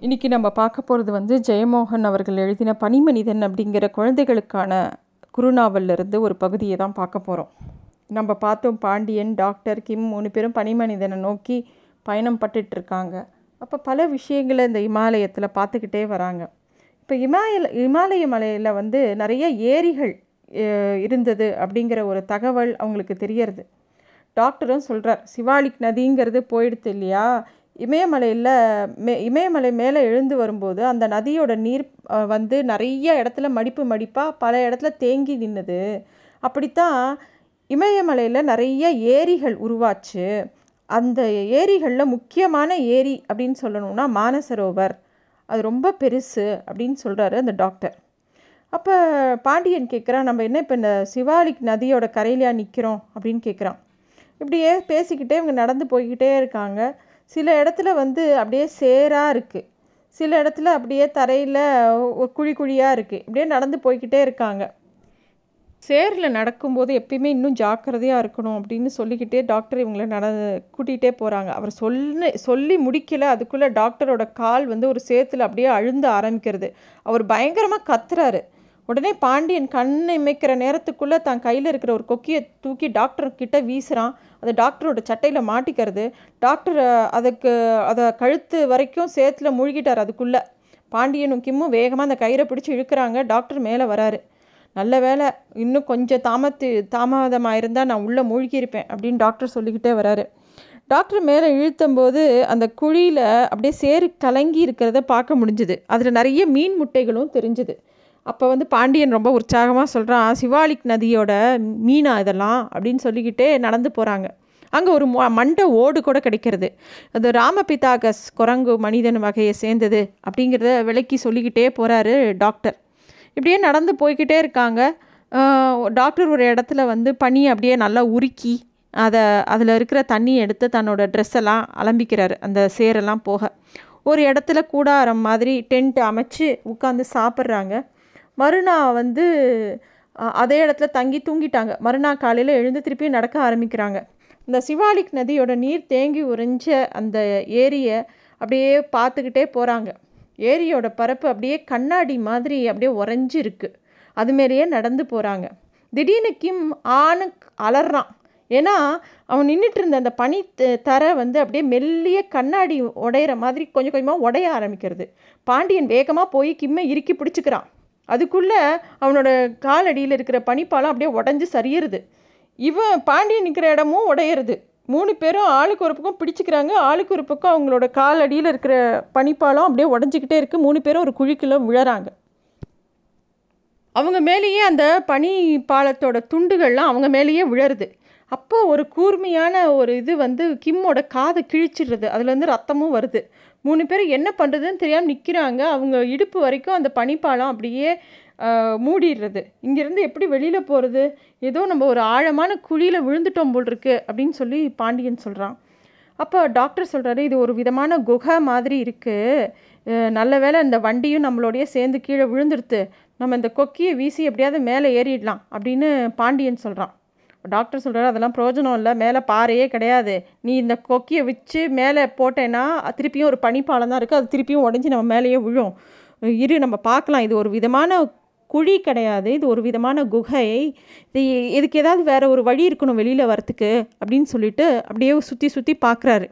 இன்றைக்கி நம்ம பார்க்க போகிறது வந்து ஜெயமோகன் அவர்கள் எழுதின பனிமனிதன் அப்படிங்கிற குழந்தைகளுக்கான குறுநாவல்லிருந்து ஒரு பகுதியை தான் பார்க்க போகிறோம் நம்ம பார்த்தோம் பாண்டியன் டாக்டர் கிம் மூணு பேரும் பனிமனிதனை நோக்கி பயணம் பட்டுட்ருக்காங்க அப்போ பல விஷயங்களை இந்த இமாலயத்தில் பார்த்துக்கிட்டே வராங்க. இப்போ இமாயல இமாலய மலையில் வந்து நிறைய ஏரிகள் இருந்தது அப்படிங்கிற ஒரு தகவல் அவங்களுக்கு தெரியறது. டாக்டரும் சொல்கிறார் சிவாலிக் நதிங்கிறது போயிடுது இல்லையா? இமயமலையில் மே இமயமலை மேலே எழுந்து வரும்போது அந்த நதியோட நீர் வந்து நிறைய இடத்துல மடிப்பு மடிப்பாக பல இடத்துல தேங்கி நின்றுது அப்படித்தான் இமயமலையில் நிறைய ஏரிகள் உருவாச்சு. அந்த ஏரிகளில் முக்கியமான ஏரி அப்படின்னு சொல்லணும்னா மானசரோவர். அது ரொம்ப பெருசு அப்படின்னு சொல்கிறாரு அந்த டாக்டர். அப்போ பாண்டியன் கேட்குறான் நம்ம என்ன இப்போ இந்த சிவாலிக் நதியோட கரையிலையா நிற்கிறோம் அப்படின்னு கேட்குறான் இப்படியே பேசிக்கிட்டே இவங்க நடந்து போய்கிட்டே இருக்காங்க. சில இடத்துல வந்து அப்படியே சேராக இருக்குது சில இடத்துல அப்படியே தரையில் ஒரு குழி குழியாக இருக்குது இப்படியே நடந்து போய்கிட்டே இருக்காங்க. சேரில் நடக்கும்போது எப்பயுமே இன்னும் ஜாக்கிரதையாக இருக்கணும் அப்படின்னு சொல்லிக்கிட்டே டாக்டர் இவங்கள நட கூட்டிகிட்டே போகிறாங்க அவர் சொன்ன சொல்லி முடிக்கலை. அதுக்குள்ளே டாக்டரோட கால் வந்து ஒரு சேத்துல அப்படியே அழுந்த ஆரம்பிக்கிறது. அவர் பயங்கரமாக கத்துறாரு. உடனே பாண்டியன் கண்ணை இமைக்கிற நேரத்துக்குள்ளே தான் கையில் இருக்கிற ஒரு கொக்கியை தூக்கி டாக்டர் கிட்ட வீசுகிறான் அது டாக்டரோட சட்டையில் மாட்டிக்கிறது. டாக்டர் அதுக்கு அதை கழுத்து வரைக்கும் சேத்துல மூழ்கிட்டார் அதுக்குள்ளே. பாண்டியனும் கிம்மும் வேகமாக அந்த கயிறை பிடிச்சி இழுக்கிறாங்க. டாக்டர் மேலே வராரு. நல்ல வேலை இன்னும் கொஞ்சம் தாமத்து தாமதமாக இருந்தால் நான் உள்ளே மூழ்கியிருப்பேன் அப்படின்னு டாக்டர் சொல்லிக்கிட்டே வராரு. டாக்டர் மேலே இழுத்தம்போது அந்த குழியில் அப்படியே சேறு கலங்கி இருக்கிறத பார்க்க முடிஞ்சுது. அதில் நிறைய மீன் முட்டைகளும் தெரிஞ்சுது. அப்போ வந்து பாண்டியன் ரொம்ப உற்சாகமாக சொல்கிறான் சிவாலிக் நதியோட மீனா இதெல்லாம்? அப்படின்னு சொல்லிக்கிட்டே நடந்து போகிறாங்க அங்கே ஒரு மண்டை ஓடு கூட கிடைக்கிறது. அது ராமபிதாகஸ் குரங்கு மனிதன் வகையை சேர்ந்தது அப்படிங்கிறத விளக்கி சொல்லிக்கிட்டே போகிறாரு டாக்டர். இப்படியே நடந்து போய்கிட்டே இருக்காங்க. டாக்டர் ஒரு இடத்துல வந்து பனி அப்படியே நல்லா உருக்கி அதை அதில் இருக்கிற தண்ணி எடுத்து தன்னோட ட்ரெஸ் எல்லாம் அலம்பிக்கிறாரு அந்த சேரெல்லாம் போக. ஒரு இடத்துல கூடாரம் மாதிரி டென்ட் அமைச்சு உட்காந்து சாப்பிட்றாங்க. மறுநாள் வந்து அதே இடத்துல தங்கி தூங்கிட்டாங்க. மறுநாள் காலையில் எழுந்து திருப்பி நடக்க ஆரம்பிக்கிறாங்க. இந்த சிவாலிக் நதியோட நீர் தேங்கி உறைஞ்ச அந்த ஏரியை அப்படியே பார்த்துக்கிட்டே போகிறாங்க ஏரியோட பரப்பு அப்படியே கண்ணாடி மாதிரி அப்படியே உறைஞ்சி இருக்குது அதுமாரியே நடந்து போகிறாங்க திடீர்னு கிம் ஆணு அலறான். ஏன்னா அவன் நின்றுட்டு இருந்த அந்த பனி தர வந்து அப்படியே மெல்லிய கண்ணாடி உடையிற மாதிரி கொஞ்சம் கொஞ்சமாக உடைய ஆரம்பிக்கிறது. பாண்டியன் வேகமாக போய் கிம்மை இறுக்கி பிடிச்சிக்கிறான். அதுக்குள்ளே அவனோட காலடியில் இருக்கிற பனிப்பாலம் அப்படியே உடஞ்சி சரியறது. இவன் பாண்டியன் நிற்கிற இடமும் உடையிறது. மூணு பேரும் ஆளுக்கு ஒரு பக்கம் பிடிச்சிக்கிறாங்க ஆளுக்கு ஒரு பக்கம் அவங்களோட காலடியில் இருக்கிற பனிப்பாலம் அப்படியே உடஞ்சிக்கிட்டே இருக்குது மூணு பேரும் ஒரு குழிக்குள்ளே விழறாங்க. அவங்க மேலேயே அந்த பனி பாலத்தோட துண்டுகள்லாம் அவங்க மேலேயே விழருது அப்போ ஒரு கூர்மையான ஒரு இது வந்து கிம்மோட காதை கிழிச்சிடுறது. அதுலேருந்து ரத்தமும் வருது. மூணு பேர் என்ன பண்ணுறதுன்னு தெரியாமல் நிற்கிறாங்க அவங்க இடுப்பு வரைக்கும் அந்த பனிப்பாலம் அப்படியே மூடிடுறது. இங்கேருந்து எப்படி வெளியில் போகிறது ஏதோ நம்ம ஒரு ஆழமான குழியில் விழுந்துட்டோம் போல் இருக்கு அப்படின்னு சொல்லி பாண்டியன் சொல்கிறான் அப்போ டாக்டர் சொல்கிறாரு இது ஒரு விதமான குகை மாதிரி இருக்குது நல்ல வேலை இந்த வண்டியும் நம்மளோடைய சேர்ந்து கீழே விழுந்துடுத்து நம்ம இந்த கொக்கியை வீசி எப்படியாவது மேலே ஏறிடலாம் அப்படின்னு பாண்டியன் சொல்கிறான் டாக்டர் சொல்கிறார் அதெல்லாம் பிரயோஜனம் இல்லை மேலே பாறையே கிடையாது. நீ இந்த கொக்கியை வச்சு மேலே போட்டேன்னா திருப்பியும் ஒரு பனிப்பாலம் தான் இருக்குது அது திருப்பியும் உடஞ்சி நம்ம மேலேயே விழும். இரு நம்ம பார்க்கலாம். இது ஒரு விதமான குழி கிடையாது. இது ஒரு விதமான குகை. இது இதுக்கு ஏதாவது வேறு ஒரு வழி இருக்கணும் வெளியில் வரத்துக்கு அப்படின்னு சொல்லிட்டு அப்படியே சுற்றி சுற்றி பார்க்குறாரு.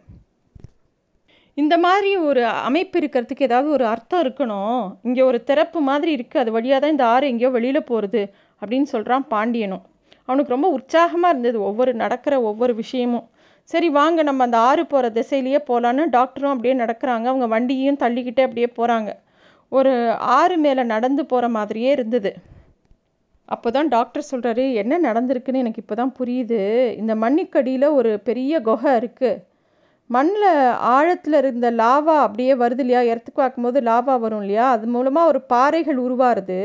இந்த மாதிரி ஒரு அமைப்பு இருக்கிறதுக்கு ஏதாவது ஒரு அர்த்தம் இருக்கணும். இங்கே ஒரு திறப்பு மாதிரி இருக்குது அது வழியாக தான் இந்த ஆறு எங்கேயோ வெளியில் போகிறது அப்படின்னு சொல்கிறான் பாண்டியனும். அவனுக்கு ரொம்ப உற்சாகமாக இருந்தது ஒவ்வொரு நடக்கிற ஒவ்வொரு விஷயமும். சரி வாங்க நம்ம அந்த ஆறு போகிற திசையிலேயே போகலான்னு டாக்டரும் அப்படியே நடக்கிறாங்க. அவங்க வண்டியையும் தள்ளிக்கிட்டே அப்படியே போகிறாங்க ஒரு ஆறு மேலே நடந்து போகிற மாதிரியே இருந்தது. அப்போ தான் டாக்டர் சொல்கிறாரு என்ன நடந்திருக்குன்னு எனக்கு இப்போ தான் புரியுது. இந்த மண்ணிக்கடியில் ஒரு பெரிய குகை இருக்குது மண்ணில் ஆழத்தில் இருந்த லாவா அப்படியே வருது இல்லையா? எர்த்துக்கு பார்க்கும்போது லாவா வரும் இல்லையா? அது மூலமாக ஒரு பாறைகள் உருவாருது.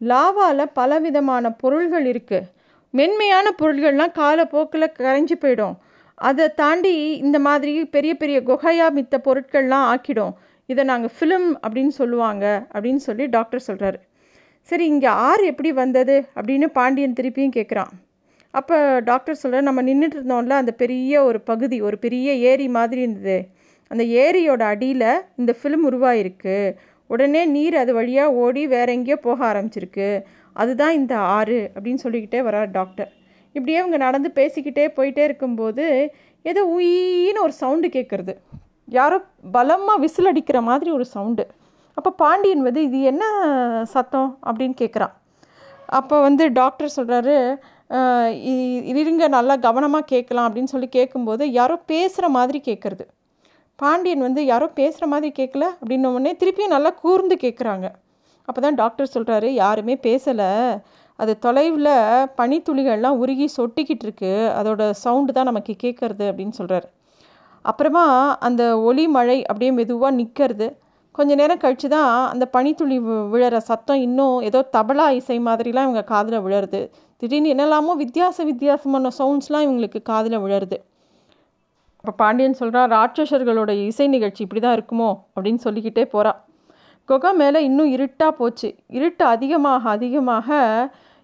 லாவாவில் பலவிதமான பொருள்கள் இருக்குது மென்மையான பொருள்கள்லாம் காலப்போக்கில் கரைஞ்சி போயிடும். அதை தாண்டி இந்த மாதிரி பெரிய பெரிய குகையாக மித்த பொருட்கள்லாம் ஆக்கிடும். இதை நாங்கள் ஃபிலிம் அப்படின்னு சொல்லுவாங்க அப்படின்னு சொல்லி டாக்டர் சொல்கிறாரு சரி இங்கே ஆறு எப்படி வந்தது அப்படின்னு பாண்டியன் திருப்பியும் கேட்குறான் அப்போ டாக்டர் சொல்கிறார் நம்ம நின்றுட்டு இருந்தோம்ல அந்த பெரிய ஒரு பகுதி ஒரு பெரிய ஏரி மாதிரி இருந்தது. அந்த ஏரியோட அடியில் இந்த ஃபிலிம் உருவாயிருக்கு. உடனே நீர் அது வழியாக ஓடி வேற எங்கேயோ போக ஆரம்பிச்சிருக்கு. அதுதான் இந்த ஆறு அப்படின்னு சொல்லிக்கிட்டே வரார் டாக்டர். இப்படியே அவங்க நடந்து பேசிக்கிட்டே போயிட்டே இருக்கும்போது ஏதோ உயின்னு ஒரு சவுண்டு கேட்குறது. யாரோ பலமாக விசில் அடிக்கிற மாதிரி ஒரு சவுண்டு. அப்போ பாண்டியன் வந்து இது என்ன சத்தம்? அப்படின்னு கேட்குறான். அப்போ வந்து டாக்டர் சொல்கிறாரு இருங்க நல்லா கவனமாக கேட்கலாம் அப்படின்னு சொல்லி கேட்கும்போது யாரோ பேசுகிற மாதிரி கேட்குறது. பாண்டியன் வந்து யாரோ பேசுகிற மாதிரி கேட்கல? அப்படின்ன உடனே திருப்பியும் நல்லா கூர்ந்து கேட்குறாங்க. அப்போ தான் டாக்டர் சொல்கிறாரு யாருமே பேசலை. அது தொலைவில் பனித்துளிகள்லாம் உருகி சொட்டிக்கிட்டு இருக்கு. அதோட சவுண்டு தான் நமக்கு கேட்குறது அப்படின்னு சொல்கிறாரு அப்புறமா அந்த ஒளி மழை அப்படியே மெதுவாக நிற்கிறது கொஞ்ச நேரம் கழித்து தான் அந்த பனித்துளி விழற சத்தம் இன்னும் ஏதோ தபலா இசை மாதிரிலாம் இவங்க காதில் விழருது திடீர்னு என்னெல்லாமோ வித்தியாச வித்தியாசமான சவுண்ட்ஸ்லாம் இவங்களுக்கு காதில் விழருது இப்போ பாண்டியன் சொல்கிறா ராட்சசர்களோட இசை நிகழ்ச்சி இப்படி தான் இருக்குமோ அப்படின்னு சொல்லிக்கிட்டே போகிறாள் குகை மேலே இன்னும் இருட்டாக போச்சு. இருட்டு அதிகமாக அதிகமாக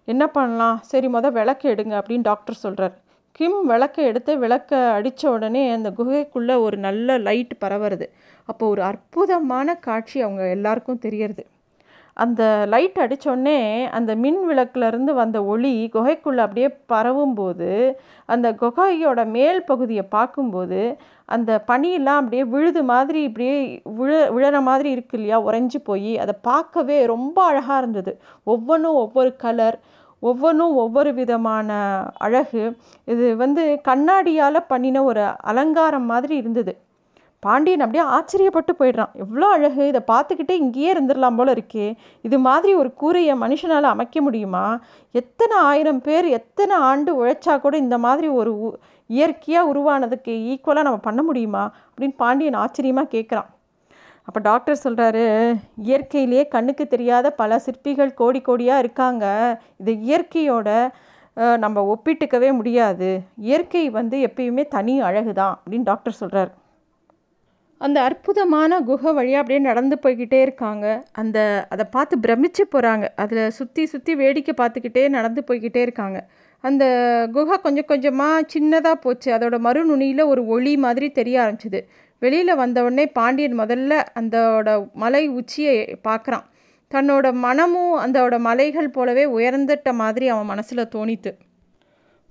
என்ன பண்ணலாம்? சரி மொதல் விளக்கு எடுங்க அப்படின்னு டாக்டர் சொல்கிறார் கிம் விளக்கை எடுத்து விளக்கை அடித்த உடனே அந்த குகைக்குள்ளே ஒரு நல்ல லைட் பரவுறது. அப்போ ஒரு அற்புதமான காட்சி அவங்க எல்லாருக்கும் தெரியறது. அந்த லைட் அடித்தோடனே அந்த மின் விளக்குலேருந்து வந்த ஒளி குகைக்குள்ளே அப்படியே பரவும்போது அந்த குகையோட மேல் பகுதியை பார்க்கும்போது அந்த பனியெல்லாம் அப்படியே விழுது மாதிரி இப்படியே விழ விழற மாதிரி இருக்கு இல்லையா? உறைஞ்சி போய். அதை பார்க்கவே ரொம்ப அழகாக இருந்தது. ஒவ்வொன்றும் ஒவ்வொரு கலர் ஒவ்வொன்றும் ஒவ்வொரு விதமான அழகு. இது வந்து கண்ணாடியால் பண்ணின ஒரு அலங்காரம் மாதிரி இருந்தது. பாண்டியன் அப்படியே ஆச்சரியப்பட்டு போயிடுறான். எவ்வளோ அழகு இதை பார்த்துக்கிட்டே இங்கேயே இருந்துடலாம் போல இருக்கே. இது மாதிரி ஒரு கூரையை மனுஷனால் அமைக்க முடியுமா? எத்தனை ஆயிரம் பேர் எத்தனை ஆண்டு உழைச்சா கூட இந்த மாதிரி ஒரு இயற்கையாக உருவானதுக்கு ஈக்குவலாக நம்ம பண்ண முடியுமா? அப்படின்னு பாண்டியன் ஆச்சரியமாக கேட்குறான் அப்போ டாக்டர் சொல்கிறாரு இயற்கையிலேயே கண்ணுக்கு தெரியாத பல சிற்பிகள் கோடி கோடியாக இருக்காங்க. இது இயற்கையோட நம்ம ஒப்பிட்டுக்கவே முடியாது. இயற்கை வந்து எப்பயுமே தனி அழகு தான் அப்படின்னு டாக்டர் சொல்கிறார் அந்த அற்புதமான குகை வழியாக அப்படியே நடந்து போய்கிட்டே இருக்காங்க. அந்த அதை பார்த்து பிரமிச்சு போகிறாங்க அதில் சுற்றி சுற்றி வேடிக்கை பார்த்துக்கிட்டே நடந்து போய்கிட்டே இருக்காங்க. அந்த குகை கொஞ்சம் கொஞ்சமாக சின்னதாக போச்சு. அதோட மறுநுனியில் ஒரு ஒளி மாதிரி தெரிய ஆரம்பிச்சிது. வெளியில் வந்தவுடனே பாண்டியன் முதல்ல அந்தோட மலை உச்சியை பார்க்குறான். தன்னோட மனமும் அந்தோட மலைகள் போலவே உயர்ந்துட்ட மாதிரி அவன் மனசில் தோணித்து.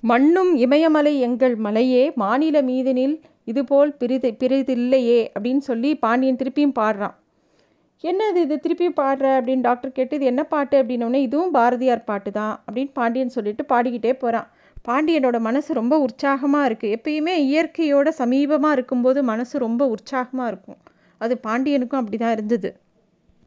மண்ணும் இமயமலை எங்கள் மலையே மாநில மீதனில் இதுபோல் பிரிது பிரிதில்லையே அப்படின்னு சொல்லி பாண்டியன் திருப்பியும் பாடுறான். என்னது இது? திருப்பி பாடுற அப்படின்னு டாக்டர் கேட்டு இது என்ன பாட்டு அப்படின்னோடனே இதுவும் பாரதியார் பாட்டு தான் அப்படின்னு பாண்டியன் சொல்லிட்டு பாடிக்கிட்டே போகிறான் பாண்டியனோட மனசு ரொம்ப உற்சாகமாக இருக்குது எப்பயுமே இயற்கையோட சமீபமாக இருக்கும்போது மனசு ரொம்ப உற்சாகமாக இருக்கும். அது பாண்டியனுக்கும் அப்படி தான் இருந்தது.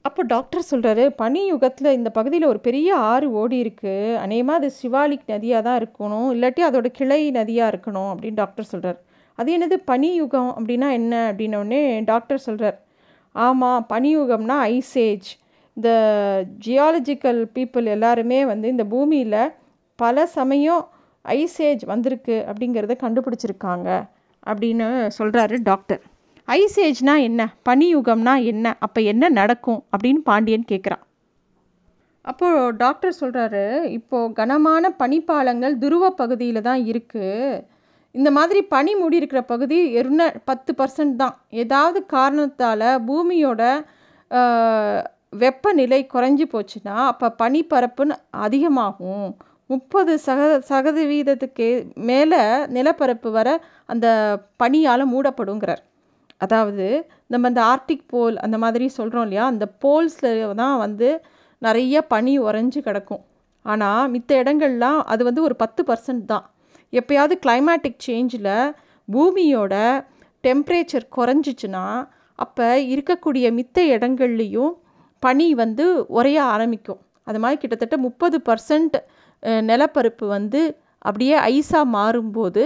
அப்போ டாக்டர் சொல்கிறாரு பனி யுகத்தில் இந்த பகுதியில் ஒரு பெரிய ஆறு ஓடி இருக்குது அநேகமாக அது சிவாலிக் நதியாக தான் இருக்கணும். இல்லாட்டி அதோட கிளை நதியாக இருக்கணும் அப்படின்னு டாக்டர் சொல்கிறார் அது என்னது பனியுகம் அப்படின்னா என்ன அப்படின்னோடனே டாக்டர் சொல்கிறார் ஆமாம் பனியுகம்னா ஐசேஜ் இந்த ஜியாலஜிக்கல் பீப்புள் எல்லாருமே வந்து இந்த பூமியில் பல சமயம் ஐசேஜ் வந்திருக்கு அப்படிங்கிறத கண்டுபிடிச்சிருக்காங்க அப்படின்னு சொல்கிறாரு டாக்டர் ஐசேஜ்னா என்ன? பனியுகம்னா என்ன? அப்போ என்ன நடக்கும் அப்படின்னு பாண்டியன் கேட்குறான் அப்போது டாக்டர் சொல்கிறாரு இப்போது கனமான பனிப்பாலங்கள் துருவ பகுதியில் தான் இருக்குது இந்த மாதிரி பனி மூடி இருக்கிற பகுதி எருன பத்து பர்சன்ட் தான். ஏதாவது காரணத்தால் பூமியோட வெப்பநிலை குறைஞ்சி போச்சுன்னா அப்போ பனிப்பரப்புன்னு அதிகமாகும். முப்பது சக சதவீதத்துக்கு மேலே நிலப்பரப்பு வர அந்த பனியால் மூடப்படுங்கிறார். அதாவது நம்ம இந்த ஆர்டிக் போல் அந்த மாதிரி சொல்கிறோம் இல்லையா அந்த போல்ஸில் தான் வந்து நிறைய பனி உறைஞ்சி கிடக்கும். ஆனால் மித்த இடங்கள்லாம் அது வந்து ஒரு பத்து பர்சன்ட் தான். எப்போயாவது கிளைமேட்டிக் சேஞ்சில் பூமியோட டெம்ப்ரேச்சர் குறைஞ்சிச்சுன்னா அப்போ இருக்கக்கூடிய மித்த இடங்கள்லேயும் பனி வந்து உரைய ஆரம்பிக்கும். அது மாதிரி கிட்டத்தட்ட முப்பது பர்சன்ட் நிலப்பரப்பு வந்து அப்படியே ஐஸாக மாறும்போது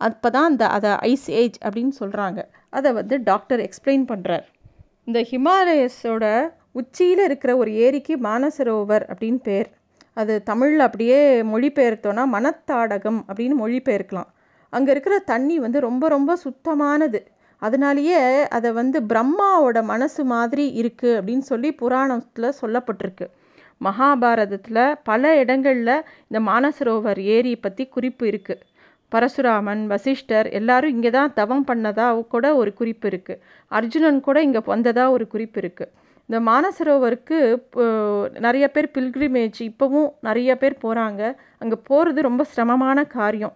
அப்போ தான் அந்த அதை ஐஸ் ஏஜ் அப்படின்னு சொல்கிறாங்க அதை வந்து டாக்டர் எக்ஸ்பிளைன் பண்ணுறார் இந்த ஹிமாலயஸோட உச்சியில் இருக்கிற ஒரு ஏரிக்கு மானசரோவர் அப்படின்னு பேர். அது தமிழில் அப்படியே மொழிபெயர்த்தோன்னா மனத்தாடகம் அப்படின்னு மொழிபெயர்க்கலாம். அங்கே இருக்கிற தண்ணி வந்து ரொம்ப ரொம்ப சுத்தமானது. அதனாலேயே அதை வந்து பிரம்மாவோட மனசு மாதிரி இருக்குது அப்படின்னு சொல்லி புராணத்தில் சொல்லப்பட்டிருக்கு. மகாபாரதத்தில் பல இடங்களில் இந்த மானசரோவர் ஏரி பற்றி குறிப்பு இருக்குது பரசுராமன் வசிஷ்டர் எல்லாரும் இங்கே தான் தவம் பண்ணதாக கூட ஒரு குறிப்பு இருக்குது அர்ஜுனன் கூட இங்கே வந்ததாக ஒரு குறிப்பு இருக்குது இந்த மானசரோவருக்கு நிறைய பேர் பில்கிரிமேஜ் இப்போவும் நிறைய பேர் போகிறாங்க அங்கே போகிறது ரொம்ப சிரமமான காரியம்.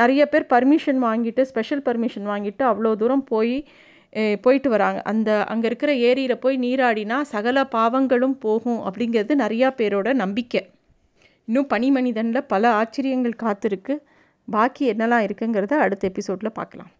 நிறைய பேர் பர்மிஷன் வாங்கிட்டு ஸ்பெஷல் பர்மிஷன் வாங்கிட்டு அவ்வளோ தூரம் போய் போயிட்டு வராங்க. அந்த அங்கே இருக்கிற ஏரியில் போய் நீராடினா சகல பாவங்களும் போகும் அப்படிங்கிறது நிறையா பேரோட நம்பிக்கை. இன்னும் பனிமனிதனில் பல ஆச்சரியங்கள் காத்திருக்கு. பாக்கி என்னெல்லாம் இருக்குங்கிறத அடுத்த எபிசோடில் பார்க்கலாம்